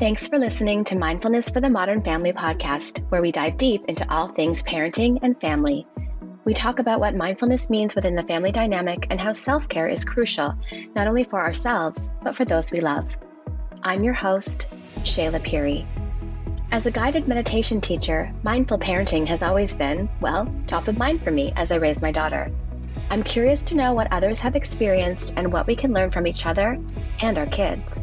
Thanks for listening to Mindfulness for the Modern Family podcast, where we dive deep into all things parenting and family. We talk about what mindfulness means within the family dynamic and how self care is crucial, not only for ourselves, but for those we love. I'm your host, Shayla Peary. As a guided meditation teacher, mindful parenting has always been, well, top of mind for me as I raise my daughter. I'm curious to know what others have experienced and what we can learn from each other and our kids.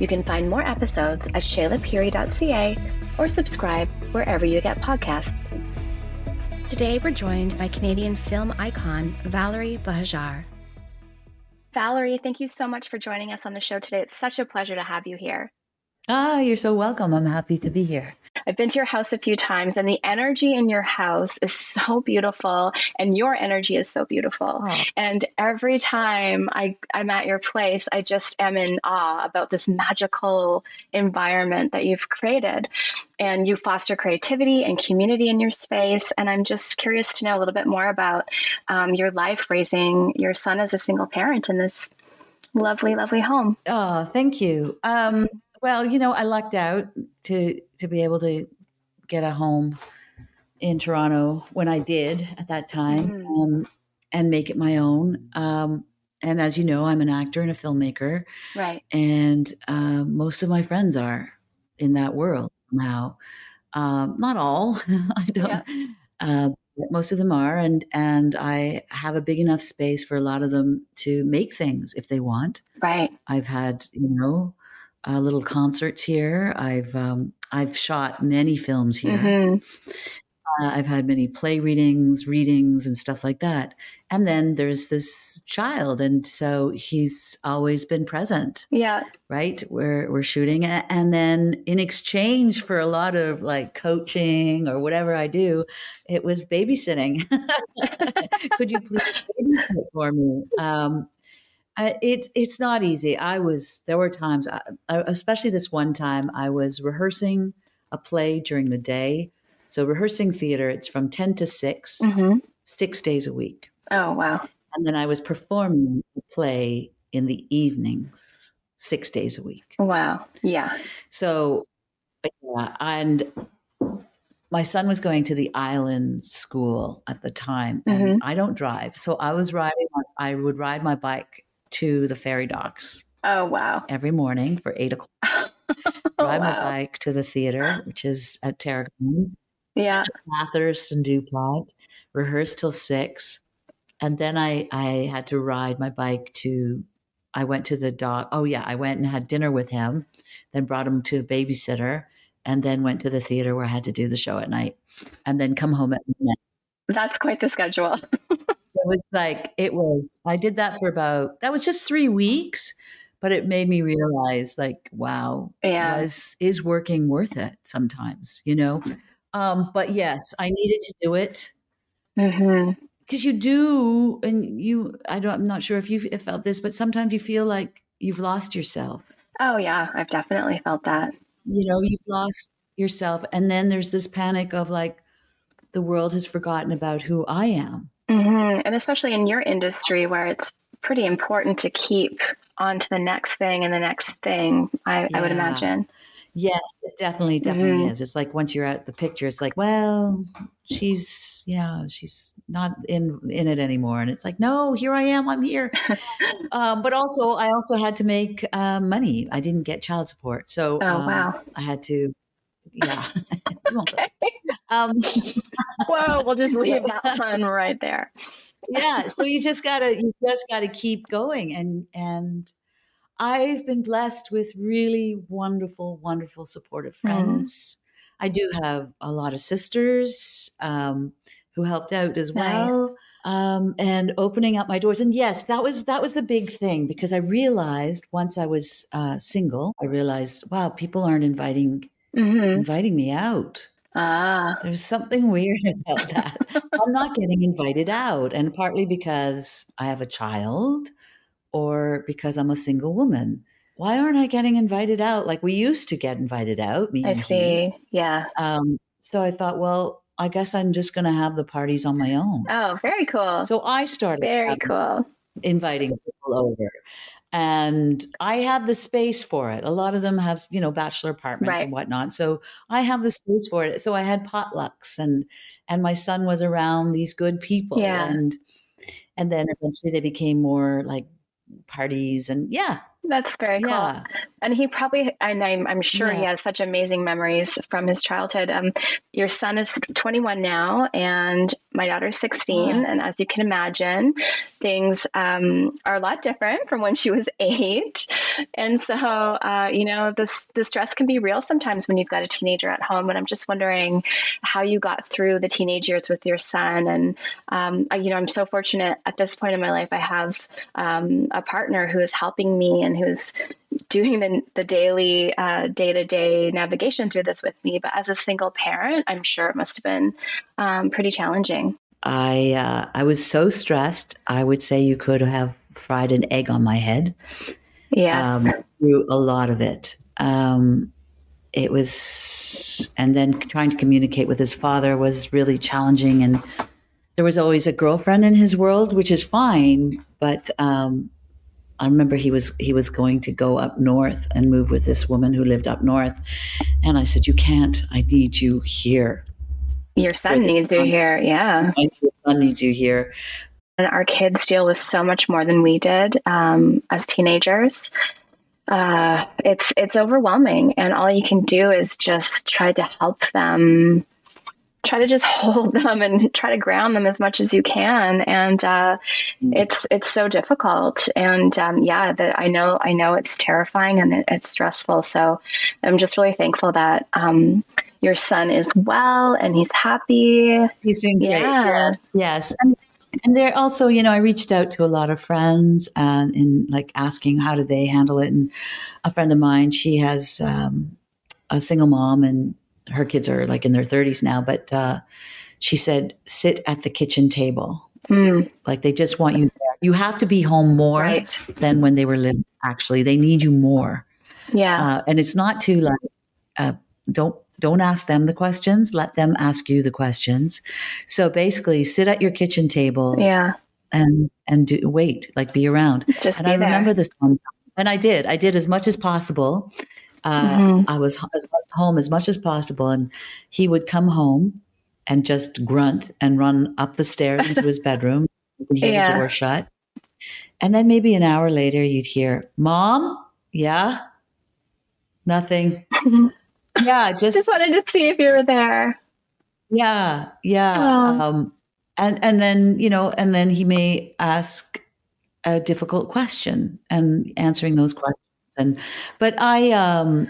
You can find more episodes at shaylapeary.ca or subscribe wherever you get podcasts. Today we're joined by Canadian film icon Valerie Buhagiar. Valerie, thank you so much for joining us on the show today. It's such a pleasure to have you here. Ah, you're so welcome. I'm happy to be here. I've been to your house a few times, and the energy in your house is so beautiful, and your energy is so beautiful. Oh. And every time I, I'm at your place, I just am in awe about this magical environment that you've created. And you foster creativity and community in your space. And I'm just curious to know a little bit more about um, your life raising your son as a single parent in this lovely, lovely home. Oh, thank you. Um, well, you know, I lucked out to to be able to get a home in Toronto when I did at that time mm-hmm. um, and make it my own. Um, and as you know, I'm an actor and a filmmaker, right? And uh, most of my friends are in that world now. Um, not all, I don't. Yeah. Uh, most of them are, and and I have a big enough space for a lot of them to make things if they want. Right. I've had, you know, uh, little concerts here. I've um, I've shot many films here. Mm-hmm. Uh, I've had many play readings, readings, and stuff like that. And then there's this child, and so he's always been present. Yeah. Right. We're we're shooting, and then in exchange for a lot of like coaching or whatever I do, it was babysitting. Could you please babysit for me? Um, it's it's not easy. I was there were times, I, especially this one time, I was rehearsing a play during the day. So rehearsing theater, it's from ten to 6 mm-hmm. six days a week. Oh wow! And then I was performing the play in the evenings, six days a week. Wow! Yeah. So, yeah, and my son was going to the island school at the time and mm-hmm. i don't drive so i was riding i would ride my bike to the ferry docks. Oh, wow. Every morning for eight o'clock. oh, Ride wow. my bike to the theater, which is at Tarragon. Yeah. Bathurst and Dupont. Rehearse till six. And then I, I had to ride my bike to, I went to the dock. Oh, yeah. I went and had dinner with him, then brought him to a babysitter, and then went to the theater where I had to do the show at night, and then come home at midnight. That's quite the schedule. it was like it was i did that for about that was just three weeks but it made me realize like wow yeah. was is working worth it sometimes you know? Um but yes i needed to do it. Mm-hmm. Because you do and you i don't i'm not sure if you've felt this but sometimes you feel like you've lost yourself. Oh yeah i've definitely felt that. You know you've lost yourself and then there's this panic of like the world has forgotten about who i am Mm-hmm. And especially in your industry where it's pretty important to keep on to the next thing and the next thing, I, yeah. I would imagine. Yes, it definitely, definitely mm-hmm. is. It's like once you're out the picture, it's like, well, she's, yeah, she's not in in it anymore, and it's like, no, here I am, I'm here. um, but also, I also had to make uh, money. I didn't get child support, so oh um, wow, I had to yeah. okay. Um, Whoa, we'll just leave that one right there. yeah. So you just gotta you just gotta keep going and and I've been blessed with really wonderful, wonderful supportive mm-hmm. friends. Mm. I do have a lot of sisters um, who helped out as well. Nice. Um, and opening up my doors. And yes, that was that was the big thing because I realized once I was uh, single, I realized, wow, people aren't inviting mm-hmm. inviting me out. Ah. There's something weird about that. I'm not getting invited out. And partly because I have a child or because I'm a single woman. Why aren't I getting invited out like we used to get invited out? Me I see. He. Yeah. Um, so I thought, well, I guess I'm just going to have the parties on my own. Oh, very cool. So I started. Very cool. Inviting people over. And I have the space for it. A lot of them have, you know, bachelor apartments Right. and whatnot. So I have the space for it. So I had potlucks and and my son was around these good people. Yeah. And and then eventually they became more like parties and yeah. That's very cool. Yeah. And he probably, and I'm, I'm sure he has such amazing memories from his childhood. Um, your son is 21 now, and my daughter's 16. Yeah. And as you can imagine, things um, are a lot different from when she was eight. And so, uh, you know, this the stress can be real sometimes when you've got a teenager at home. And I'm just wondering how you got through the teenage years with your son. And um, I, you know, I'm so fortunate at this point in my life. I have um, a partner who is helping me and who's doing the, the daily day to day navigation through this with me. But as a single parent, I'm sure it must have been um, pretty challenging. I uh, I was so stressed. I would say you could have fried an egg on my head. Yes. um, through a lot of it. Um, it was, and then trying to communicate with his father was really challenging. And there was always a girlfriend in his world, which is fine. But um, I remember he was he was going to go up north and move with this woman who lived up north, and I said, "You can't. I need you here. Your son needs you here. Yeah. My son needs you here." And our kids deal with so much more than we did um, as teenagers. Uh, it's it's overwhelming, and all you can do is just try to help them, try to just hold them, and try to ground them as much as you can. And uh, it's it's so difficult. And um, yeah, that I know I know it's terrifying and it, it's stressful. So I'm just really thankful that um, your son is well and he's happy. He's doing great. Yeah. Yes, yes. And, and there also, you know, I reached out to a lot of friends and in like asking how do they handle it. And a friend of mine, she has um, a single mom and her kids are like in their 30s now, but uh, she said, sit at the kitchen table. Mm, Like they just want you there. You have to be home more right. than when they were living. Actually, they need you more. Yeah. Uh, and it's not to like, uh, don't don't ask them the questions. Let them ask you the questions. So basically, sit at your kitchen table yeah. and and do, wait, like be around. Just And be I there. remember this one time, and I did. I did as much as possible. Uh, Mhm. I was home as much as possible, and he would come home and just grunt and run up the stairs into his bedroom. You could hear Yeah. the door shut, and then maybe an hour later, you'd hear, "Mom, yeah, nothing." Yeah, just, Just wanted to see if you were there. yeah, yeah. Aw. Um, and and then you know, and then he may ask a difficult question and answering those questions. And but I um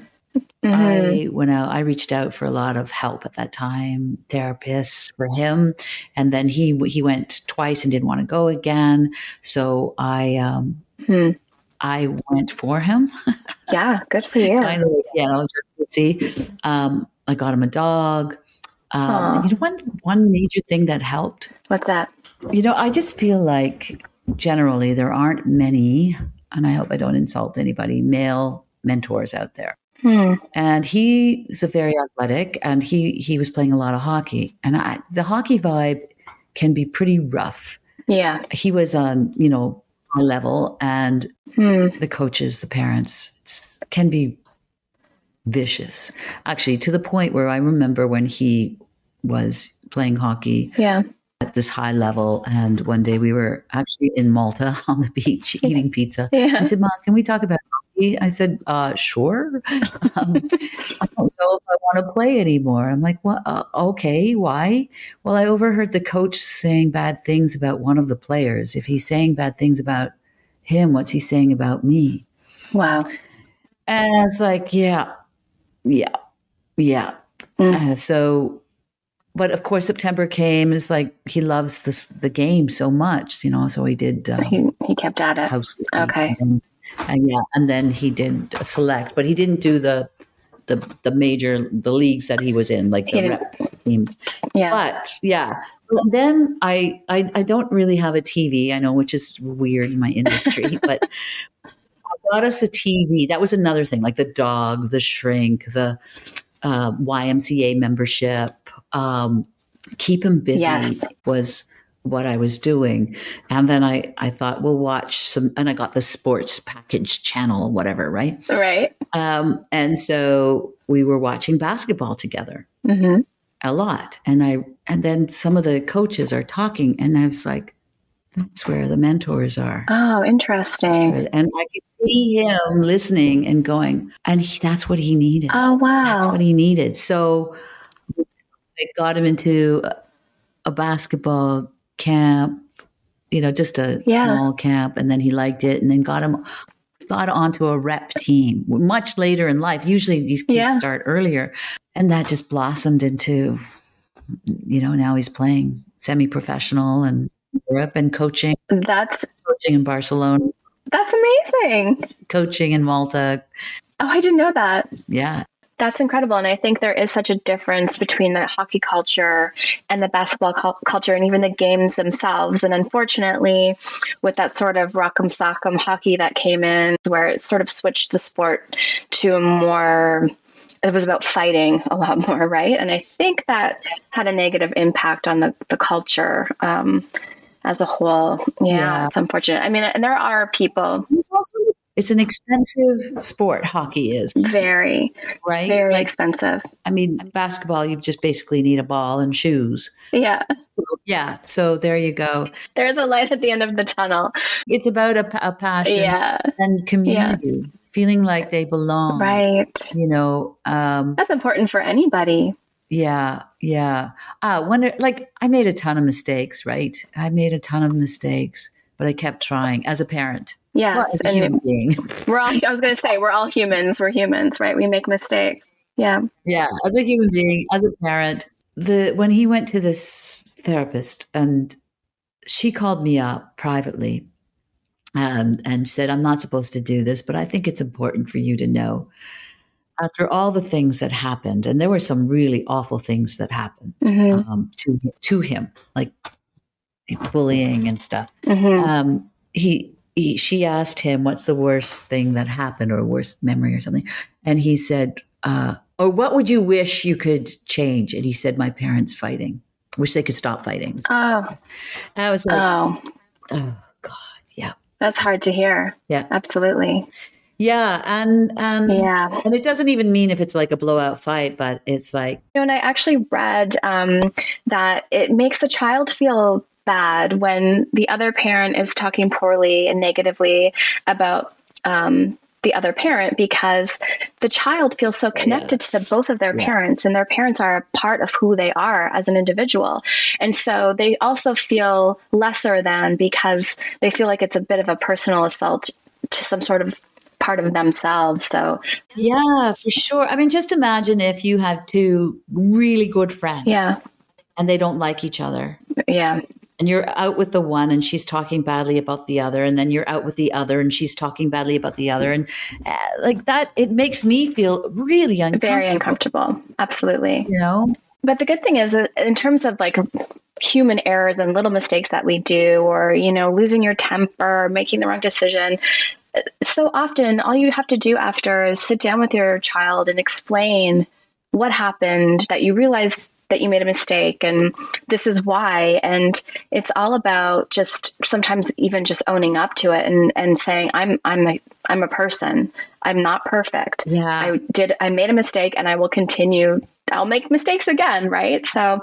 Mhm. I went out. I reached out for a lot of help at that time, therapists for him, and then he he went twice and didn't want to go again. So I um Hmm. I went for him. Yeah, good for you. of like, you just see. Um, I got him a dog. Um, you know, one one major thing that helped. What's that? You know, I just feel like generally there aren't many, and I hope I don't insult anybody, male mentors out there. Hmm. And he's a very athletic, and he he was playing a lot of hockey, and I, the hockey vibe can be pretty rough. Yeah. He was on, you know, high level, and Hmm. the coaches, the parents, it's, can be vicious. Actually, to the point where I remember when he was playing hockey Yeah. At this high level, and one day we were actually in Malta on the beach eating pizza. Yeah. He said, "Mom, can we talk about hockey?" I said, uh, "Sure." Um, I don't know if I want to play anymore. I'm like, "What? Uh, okay, why?" Well, I overheard the coach saying bad things about one of the players. If he's saying bad things about him, what's he saying about me? Wow. And I was like, yeah, yeah, yeah. Mm. Uh, so, but of course, September came. And it's like he loves this the game so much, you know. So he did uh, He he kept at it. house. Okay. And, and yeah, and then he did select, but he didn't do the the the major the leagues that he was in, like the rep teams. Yeah. But yeah. Then I, I I don't really have a TV. I know, which is weird in my industry, but I got us a TV. That was another thing, like the dog, the shrink, the uh, YMCA membership. Um, keep him busy Yes. was what I was doing. And then I, I thought, we'll watch some, and I got the sports package channel, whatever, right? Right. Um, and so we were watching basketball together Mm-hmm. a lot. And I, and then some of the coaches are talking, and I was like, that's where the mentors are. Oh, interesting. And I could see him listening and going, and he, that's what he needed. Oh, wow. That's what he needed. So they got him into a- basketball camp, you know, just a Yeah. small camp, and then he liked it, and then got him got onto a rep team much later in life. Usually these kids Yeah. start earlier, and that just blossomed into, you know, now he's playing semi-professional and Europe and coaching, That's coaching in Barcelona, that's amazing. coaching in Malta. Oh, I didn't know that. Yeah, That's incredible. And I think there is such a difference between the hockey culture and the basketball cul- culture and even the games themselves. And unfortunately, with that sort of rock'em sock'em hockey that came in, where it sort of switched the sport to a more, it was about fighting a lot more, right? And I think that had a negative impact on the, the culture. Um, as a whole, yeah, Yeah. it's unfortunate. I mean, and there are people also it's an expensive sport. Hockey is very, right. very like expensive. I mean, basketball, you just basically need a ball and shoes. Yeah, Yeah. So there you go. there's a light at the end of the tunnel. It's about a, a passion Yeah, and community, feeling like they belong. right. You know, um, That's important for anybody. yeah, yeah. Ah, when like I made a ton of mistakes, right? I made a ton of mistakes, but I kept trying as a parent. Yes, Well, as a and human being. we're all. I was going to say we're all humans. We're humans, right? We make mistakes. Yeah. yeah as a human being as a parent the when he went to this therapist and she called me up privately um, and said i'm not supposed to do this but i think it's important for you to know after all the things that happened and there were some really awful things that happened hmm um, to to him like bullying and stuff hmm um, he, he she asked him what's the worst thing that happened or worst memory or something? And he said uh, or what would you wish you could change? And he said my parents fighting. Wish they could stop fighting. Oh, i was like oh, oh god yeah. That's hard to hear. yeah. Absolutely. yeah and and Yeah. and it doesn't even mean if it's like a blowout fight but it's like You know, and I actually read um, that it makes the child feel bad when the other parent is talking poorly and negatively about um, the other parent because the child feels so connected to the, both of their Yeah. parents and their parents are a part of who they are as an individual. And so they also feel lesser than because they feel like it's a bit of a personal assault to some sort of part of themselves so. Yeah for sure. I mean just imagine if you had two really good friends Yeah. and they don't like each other. Yeah and you're out with the one and she's talking badly about the other and then you're out with the other and she's talking badly about the other. And uh, like that it makes me feel really uncomfortable very uncomfortable. absolutely. You know? But the good thing is, in terms of like human errors and little mistakes that we do, or, you know, losing your temper, or making the wrong decision, so often all you have to do after is sit down with your child and explain what happened, that you realize that you made a mistake and this is why. And it's all about just sometimes even just owning up to it and, and saying, I'm, I'm a, I'm a person. I'm not perfect. yeah I did I made a mistake and I will continue I'll make mistakes again right so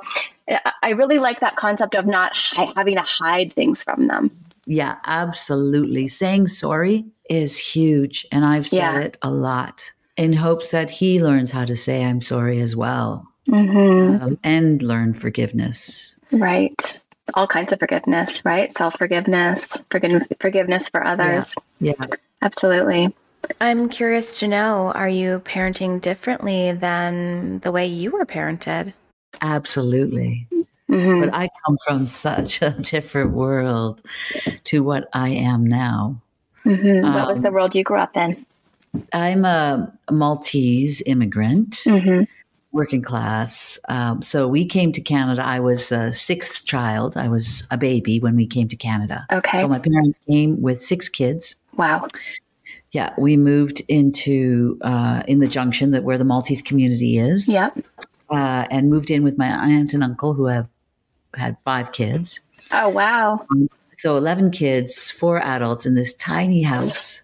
I- really like that concept of not having to hide things from them yeah absolutely saying sorry is huge and i've said Yeah. it a lot in hopes that he learns how to say i'm sorry as well mm-hmm. um, and learn forgiveness. Right. All kinds of forgiveness right? Self-forgiveness forgive- forgiveness for others. Yeah. Absolutely. I'm curious to know are you parenting differently than the way you were parented? absolutely. Hmm but I come from such a different world to what I am now. hmm what was Um, the world you grew up in? I'm a Maltese immigrant, hmm working class. Um, so we came to Canada. I was a sixth child. I was a baby when we came to Canada. okay So my parents came with six kids. wow Yeah, we moved into uh, in the junction that where the Maltese community is, yep uh, and moved in with my aunt and uncle who have had five kids. Oh, wow. So 11 kids, four adults in this tiny house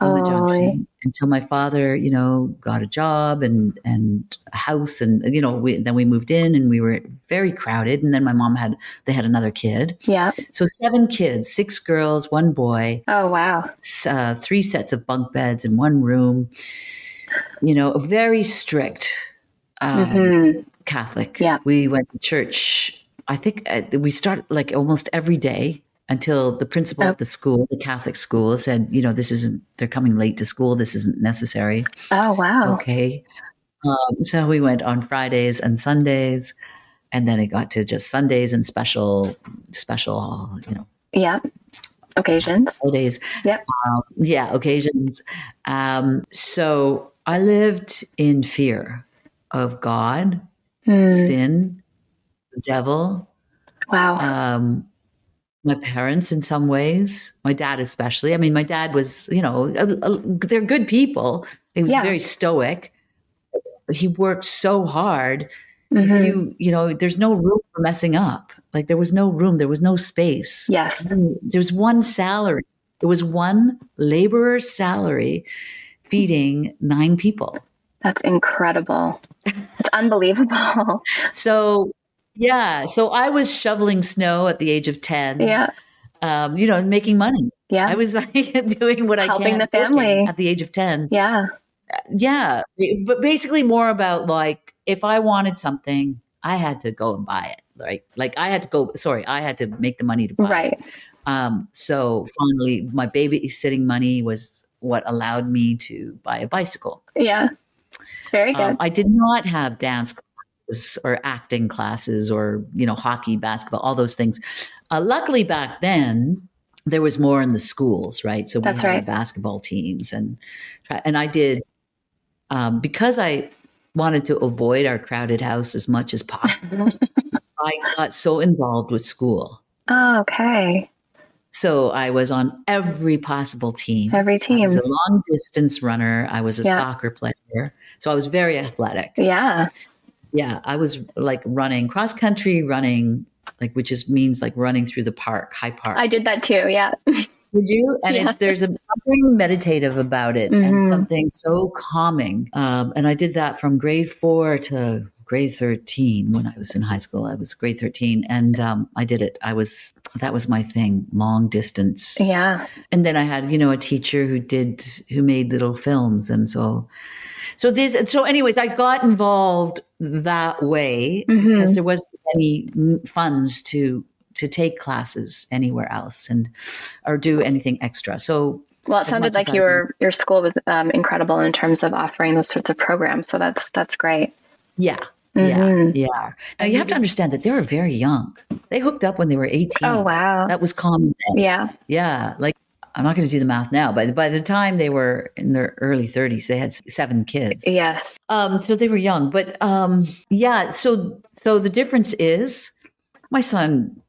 in the junction until my father, you know, got a job and and a house, and you know, we, then we moved in, and we were very crowded. And then my mom had they had another kid. Yeah. So seven kids, six girls, one boy. Oh, wow. Uh, three sets of bunk beds in one room. You know, a very strict um, mm-hmm. Catholic. Yeah. We went to church. I think uh, we started like almost every day until the principal Oh. at the school, the Catholic school, said, you know, this isn't, they're coming late to school. This isn't necessary. Oh, wow. Okay. Um, so we went on Fridays and Sundays. And then it got to just Sundays and special, special, you know, Yeah. Occasions. holidays. Yep. Um, yeah, occasions. Um, so I lived in fear of God, Hmm. sin, the devil, Wow. um, my parents in some ways, my dad especially. I mean, my dad was, you know, a- a- they're good people. He was Yeah. very stoic. He worked so hard. Mhm. If you, you know, there's no room for messing up. Like there was no room, there was no space. yes. There's one salary. It was one laborer's salary feeding nine people. That's incredible. It's unbelievable. So, yeah. So I was shoveling snow at the age of 10. yeah. Um, you know, making money. Yeah. I was like doing what I Helping the family. at the age of 10. yeah. Yeah. But basically more about like if I wanted something, I had to go and buy it. Right. Like I had to go, sorry, I had to make the money to buy it. Right. Um, so finally, my babysitting money was what allowed me to buy a bicycle. Yeah. Very good. Um, I did not have dance or acting classes or you know hockey, basketball, all those things. Uh, luckily, back then there was more in the schools, right? So we That's had right. basketball teams and and I did um, because I wanted to avoid our crowded house as much as possible. I got so involved with school. oh, okay. So I was on every possible team. Every team. I was a long distance runner. I was a Yeah. soccer player. So I was very athletic. Yeah. Yeah, I was like running cross country running, like which is means like running through the park, High Park. I did that too. Yeah. Did you? And Yeah. it's, there's a, something meditative about it Mhm. and something so calming. Um, and I did that from grade four to grade 13 when I was in high school. I was grade 13 and um, I did it. I was, that was my thing, long distance. Yeah. And then I had, you know, a teacher who did, who made little films. And so, so this, so anyways, I got involved that way Mhm. because there wasn't any funds to to take classes anywhere else and or do anything extra. So Well, it sounded like your your school was um, incredible in terms of offering those sorts of programs. So that's that's great. yeah, Mhm. yeah, yeah. Now you have to understand that they were very young. They hooked up when they were eighteen. Oh wow. That was common then. Yeah. Yeah, like I'm not going to do the math now, but by the time they were in their early 30s, they had seven kids. Yes. Um, so they were young, but um, yeah. So so the difference is, my son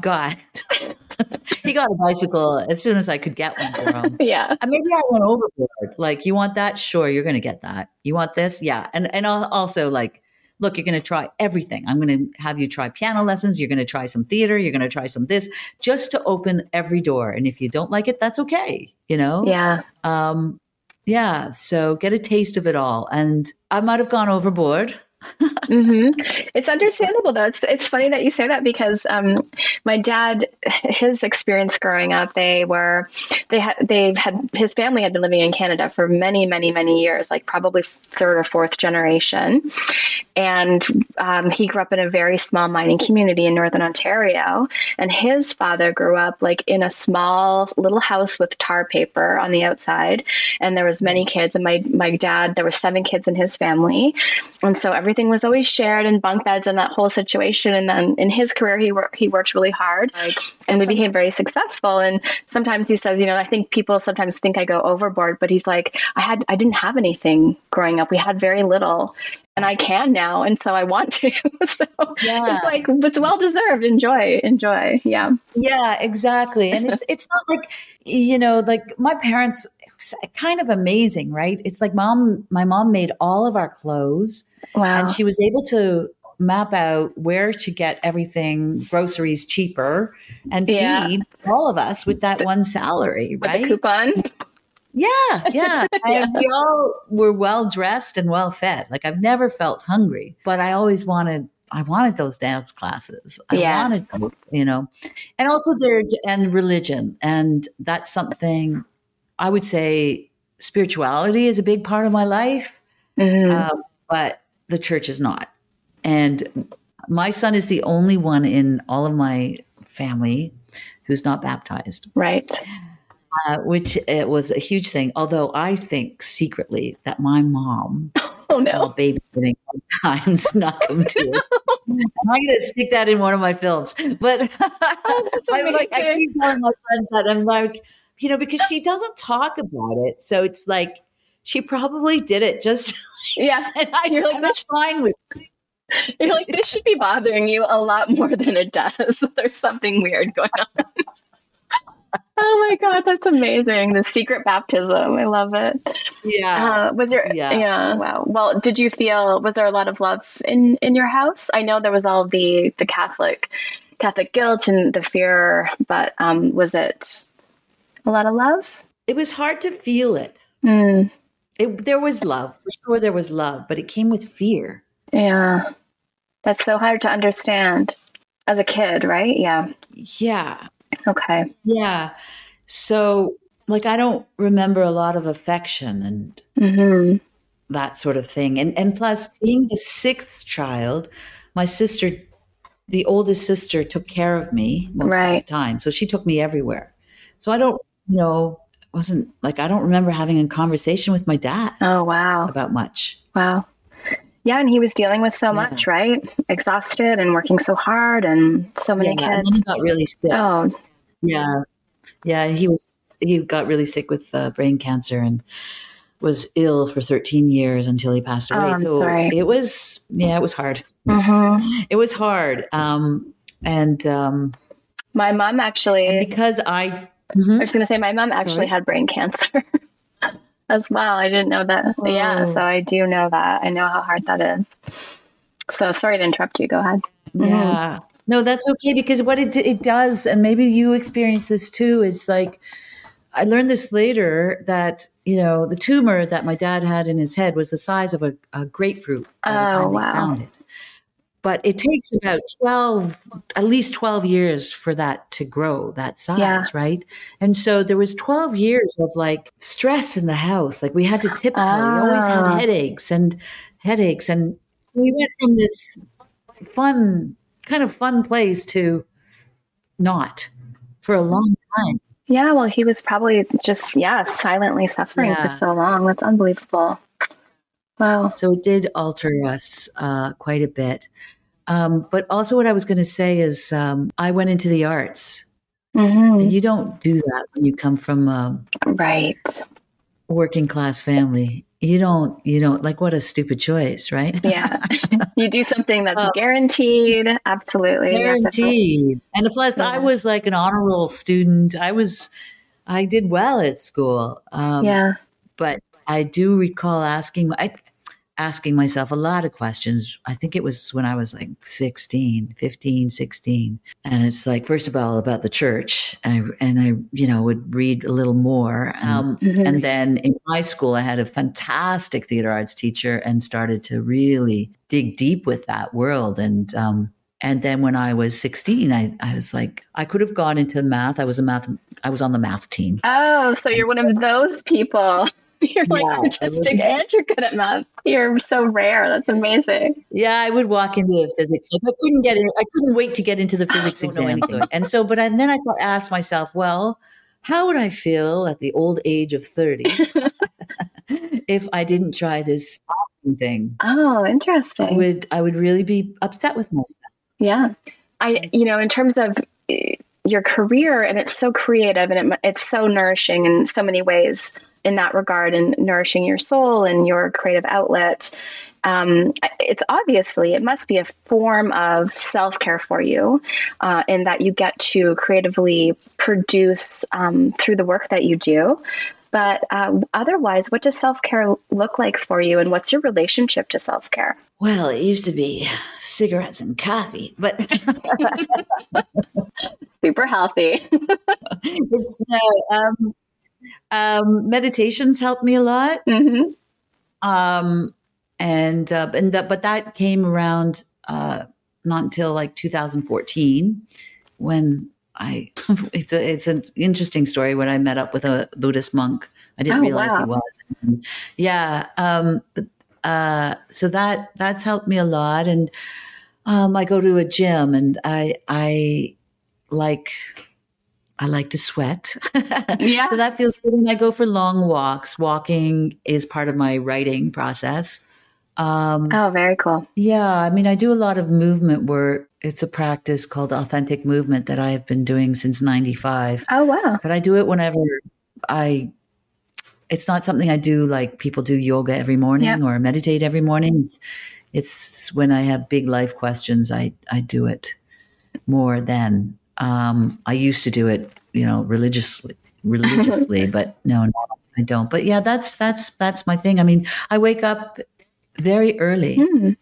got he got a bicycle as soon as I could get one for him. Yeah. And maybe I went overboard. Like, you want that? Sure, you're going to get that. You want this? Yeah. And and also like, look, you're going to try everything. I'm going to have you try piano lessons. You're going to try some theater. You're going to try some this, just to open every door. And if you don't like it, that's okay. You know. Yeah. Um, yeah. So get a taste of it all. And I might have gone overboard. Hmm It's understandable though. It's it's funny that you say that because um, my dad, his experience growing up, they were they had they've had his family had been living in Canada for many many many years, like probably third or fourth generation, and um, he grew up in a very small mining community in northern Ontario, and his father grew up like in a small little house with tar paper on the outside, and there was many kids, and my my dad there were seven kids in his family, and so everything was always shared in bunk beds and that whole situation. And then in his career, he worked he worked really hard, and we became very successful. And sometimes he says, you know, I think people sometimes think I go overboard, but he's like, I had I didn't have anything growing up. We had very little, and I can now, and so I want to. so Yeah. it's like it's well deserved. Enjoy, enjoy. Yeah, Yeah, exactly. And it's it's not like you know, like my parents kind of amazing, right? It's like mom my mom made all of our clothes wow. and she was able to map out where to get everything, groceries cheaper, and feed all of us with that one salary, With right? the coupon. Yeah, yeah. And we all were well dressed and well fed. Like I've never felt hungry, but I always wanted I wanted those dance classes. I Yes. wanted you know. And also there and religion. And that's something I would say spirituality is a big part of my life. Mhm. Uh, but the church is not. And my son is the only one in all of my family who's not baptized right. uh, which it was a huge thing. Although I think secretly that my mom, Oh no. while babysitting, sometimes snuck him to. I'm going to stick that in one of my films. But I'm like, I keep telling my friends that I'm like, you know, because she doesn't talk about it, so it's like she probably did it just. Yeah. and I, You're like, I'm fine with. You're like, this should be bothering you a lot more than it does. There's something weird going on. oh my God, that's amazing. The secret baptism. I love it. Yeah. Uh, was your Yeah. yeah. wow. Well, did you feel was there a lot of love in in your house? I know there was all the the Catholic Catholic guilt and the fear, but um, was it a lot of love? it was hard to feel it. Mm, it. There was love, for sure. There was love, but it came with fear. yeah, that's so hard to understand as a kid, right? Yeah. Yeah. Okay. Yeah. So, like, I don't remember a lot of affection and hmm that sort of thing. And and plus, being the sixth child, my sister, the oldest sister, took care of me most of the time. So she took me everywhere. So I don't, you know, wasn't like I don't remember having a conversation with my dad Oh wow. about much. Wow. Yeah, and he was dealing with so Yeah. much, right? Exhausted and working so hard and so many Yeah, and kids. he got really sick. Oh, Yeah, yeah. He was he got really sick with uh, brain cancer and was ill for 13 years until he passed Oh, away. I'm so sorry. it was yeah, it was hard. hmm It was hard. Um, and um, my mom actually. and because I I Mhm. was going to say my mom actually Sorry? had brain cancer as well. I didn't know that. Yeah, so I do know that. I know how hard that is. So sorry to interrupt you. Go ahead. Yeah. No, that's okay because what it it does, and maybe you experience this too, is like I learned this later that you know the tumor that my dad had in his head was the size of a, a grapefruit by the Oh, time they found it. But it takes about twelve, at least twelve years for that to grow that size, Yeah. right? And so there was twelve years of like stress in the house. Like we had to tiptoe. We always had Ah. headaches and headaches, and we went from this fun kind of fun place to not for a long time. Yeah, well, he was probably just, yeah, silently suffering Yeah. for so long. That's unbelievable. Wow. So it did alter us uh, quite a bit. Um, but also, what I was going to say is, um, I went into the arts. hmm You don't do that when you come from a Right. working class family. You don't. You don't like what a stupid choice, right? Yeah. you do something that's Oh. guaranteed. Absolutely. Yes, that's right. Guaranteed. And plus, I was like an honor roll student. I was, I did well at school. Um, Yeah. but I do recall asking I, asking myself a lot of questions. I think it was when I was like 16, 15, 16. And it's like, first of all, about the church. And I, and I you know, would read a little more. Um, Mhm. And then in high school, I had a fantastic theater arts teacher and started to really dig deep with that world. And, um, and then when I was 16, I, I was like, I could have gone into math. I was a math, I was on the math team. Oh, so you're one of those people. You're like artistic and you're good at math. You're so rare. That's amazing. Yeah, I would walk into the physics. Like I couldn't get in. I couldn't wait to get into the physics exam. And so, but I, then I thought, asked myself, well, how would I feel at the old age of thirty if I didn't try this thing? Oh, I interesting. would. I would really be upset with myself. Yeah. I, you know, in terms of eh, your career, and it's so creative and it, it's so nourishing in so many ways in that regard, and nourishing your soul and your creative outlet. Um, it's obviously, it must be a form of self care for you uh, in that you get to creatively produce um, through the work that you do. But uh, otherwise, what does self care look like for you, and what's your relationship to self care? Well, it used to be cigarettes and coffee, but super healthy. it's uh, um, um, meditations helped me a lot. Mm-hmm. Um, and uh, and that, but that came around uh, not until like 2014 when I it's a it's an interesting story when I met up with a Buddhist monk. I didn't Oh, realize wow. he was. Yeah. Um, but uh, so that that's helped me a lot, and um, I go to a gym, and I I like I like to sweat. Yeah. so that feels good, and I go for long walks. Walking is part of my writing process. Um, Oh, very cool. yeah, I mean, I do a lot of movement work. It's a practice called authentic movement that I have been doing since 95. Oh, wow. But I do it whenever I, it's not something I do like people do yoga every morning Yeah. or meditate every morning. It's, it's when I have big life questions, I, I do it more than, um, I used to do it, you know, religiously, religiously, but no, no, I don't. But yeah, that's, that's, that's my thing. I mean, I wake up very early Hmm.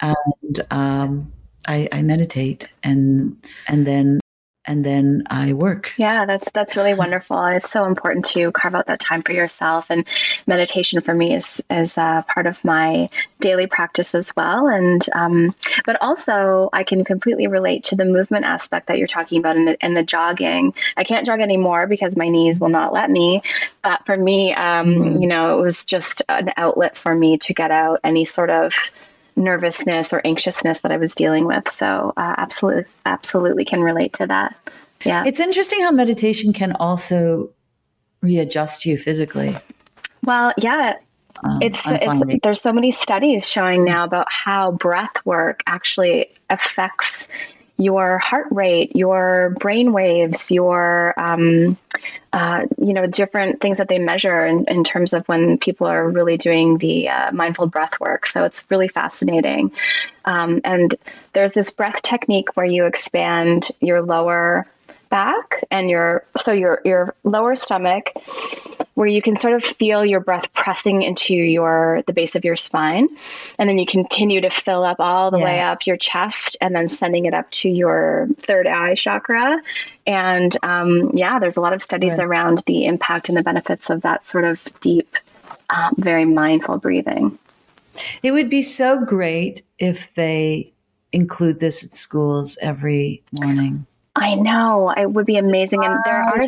and um, I, I meditate and and then and then I work. Yeah, that's that's really wonderful. It's so important to carve out that time for yourself, and meditation for me is is uh, part of my daily practice as well. And um, but also, I can completely relate to the movement aspect that you're talking about and the, and the jogging. I can't jog anymore because my knees will not let me. But for me, um, Mhm. you know, it was just an outlet for me to get out any sort of nervousness or anxiousness that I was dealing with. So, uh, absolutely, absolutely can relate to that. Yeah. It's interesting how meditation can also readjust you physically. Well, yeah, Um, it's, it's there's so many studies showing now about how breath work actually affects your heart rate, your brain waves, your um, uh, you know different things that they measure in, in terms of when people are really doing the uh, mindful breath work. So it's really fascinating. Um, and there's this breath technique where you expand your lower back and your so your your lower stomach where you can sort of feel your breath pressing into your the base of your spine and then you continue to fill up all the way up your chest and then sending it up to your third eye chakra and um, yeah there's a lot of studies Right. around the impact and the benefits of that sort of deep um, very mindful breathing It would be so great if they include this at schools every morning. I know it would be amazing and there are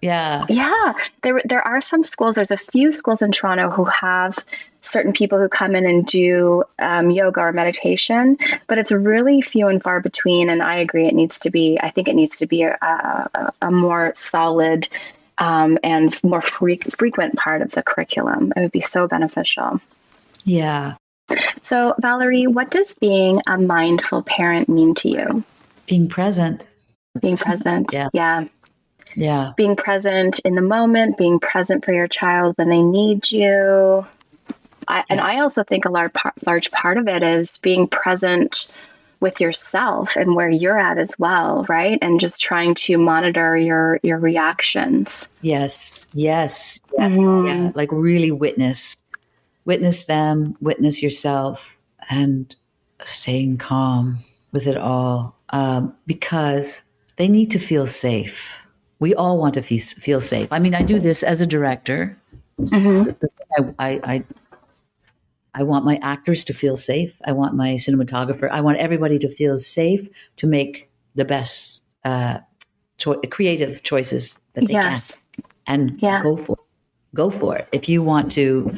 Yeah. Yeah, there there are some schools. There's a few schools in Toronto who have certain people who come in and do um, yoga or meditation, but it's really few and far between. And I agree, it needs to be. I think it needs to be a, a, a more solid um, and more fre- frequent part of the curriculum. It would be so beneficial. Yeah. So, Valerie, what does being a mindful parent mean to you? Being present. Being present, Yeah. yeah. Yeah. being present in the moment, being present for your child when they need you. I, And I also think a large part, large part of it is being present with yourself and where you're at as well, right? And just trying to monitor your your reactions. Yes. Yes. Yes. Mhm. Yeah. Like really witness, witness them, witness yourself, and staying calm with it all um, because they need to feel safe. We all want to fe- feel safe. I mean, I do this as a director. Mm-hmm. I, I, I, I want my actors to feel safe. I want my cinematographer. I want everybody to feel safe to make the best uh, cho- creative choices that they Yes. can, and Yeah. go for it. Go for it. If you want to,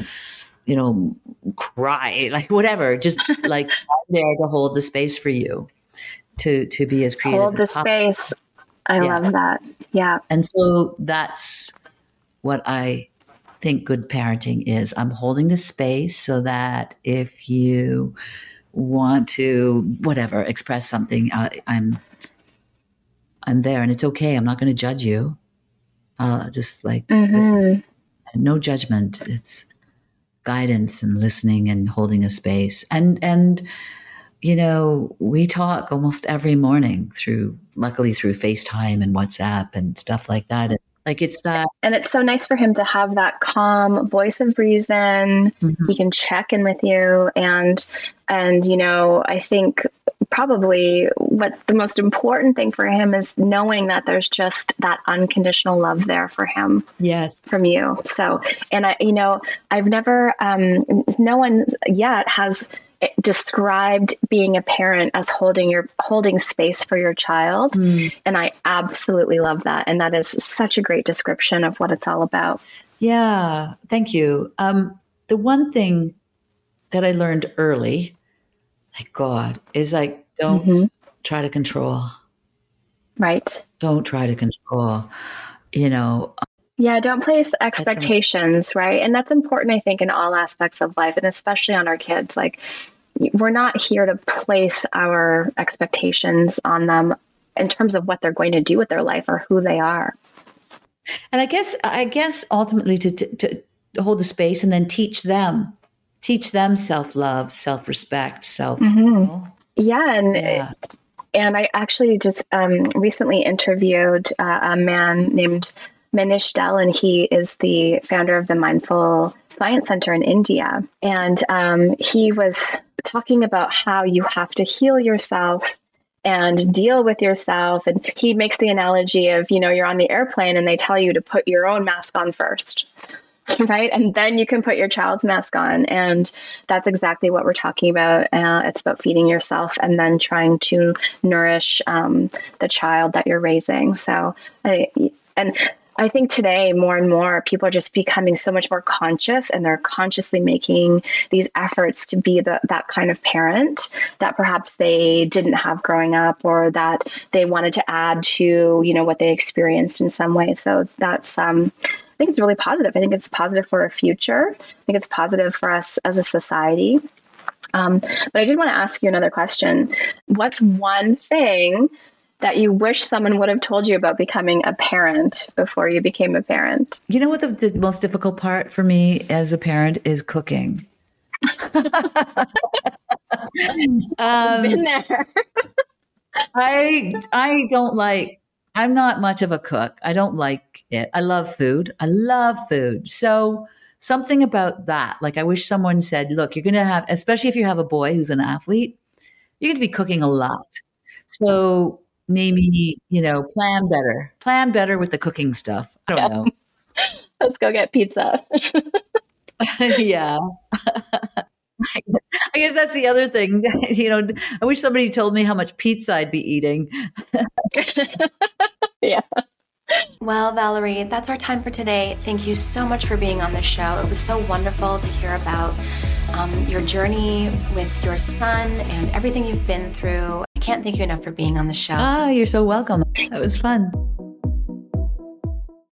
you know, cry like whatever, just like I'm there to hold the space for you to to be as creative Hold the space. I Yeah. love that. Yeah. And so that's what I think good parenting is. I'm holding the space so that if you want to whatever express something, I, I'm I'm there, and it's okay. I'm not going to judge you. Uh, just like listen. hmm no judgment. It's guidance and listening and holding a space. And and you know, we talk almost every morning through luckily through FaceTime and WhatsApp and stuff like that. And Like it's that. And it's so nice for him to have that calm voice of reason. Mm-hmm. He can check in with you and and you know, I think probably what the most important thing for him is knowing that there's just that unconditional love there for him. Yes. From you. So, and I, you know, I've never, um, no one yet has described being a parent as holding your holding space for your child mm. and i absolutely love that and that is such a great description of what it's all about yeah thank you um, the one thing that i learned early like god is like don't mm-hmm. try to control right don't try to control you know yeah, don't place expectations, right? And that's important, I think, in all aspects of life, and especially on our kids. Like, we're not here to place our expectations on them in terms of what they're going to do with their life or who they are. And I guess, I guess ultimately to, to, to hold the space and then teach them, teach them self love, self respect, self. Mm-hmm. Yeah, and yeah. and I actually just um, recently interviewed uh, a man named Manish Dell, and he is the founder of the Mindful Science Center in India. And um, he was talking about how you have to heal yourself and deal with yourself. And he makes the analogy of, you know, you're on the airplane and they tell you to put your own mask on first. Right. And then you can put your child's mask on. And that's exactly what we're talking about. Uh, it's about feeding yourself and then trying to nourish um, the child that you're raising. So, I, and I think today more and more people are just becoming so much more conscious and they're consciously making these efforts to be the, that kind of parent that perhaps they didn't have growing up or that they wanted to add to, you know, what they experienced in some way. So that's um, I think it's really positive. I think it's positive for our future. I think it's positive for us as a society. Um, but I did want to ask you another question. What's one thing that you wish someone would have told you about becoming a parent before you became a parent? You know what the, the most difficult part for me as a parent is cooking. um, Been there. I I don't like. I'm not much of a cook. I don't like it. I love food. I love food. So something about that. Like I wish someone said, "Look, you're going to have, especially if you have a boy who's an athlete, you're going to be cooking a lot." So maybe you know plan better plan better with the cooking stuff i don't yeah. know let's go get pizza yeah I guess that's the other thing. You know, I wish somebody told me how much pizza I'd be eating. yeah. Well, Valerie, that's our time for today. Thank you so much for being on the show. It was so wonderful to hear about um, your journey with your son and everything you've been through. I can't thank you enough for being on the show. Ah, you're so welcome. That was fun.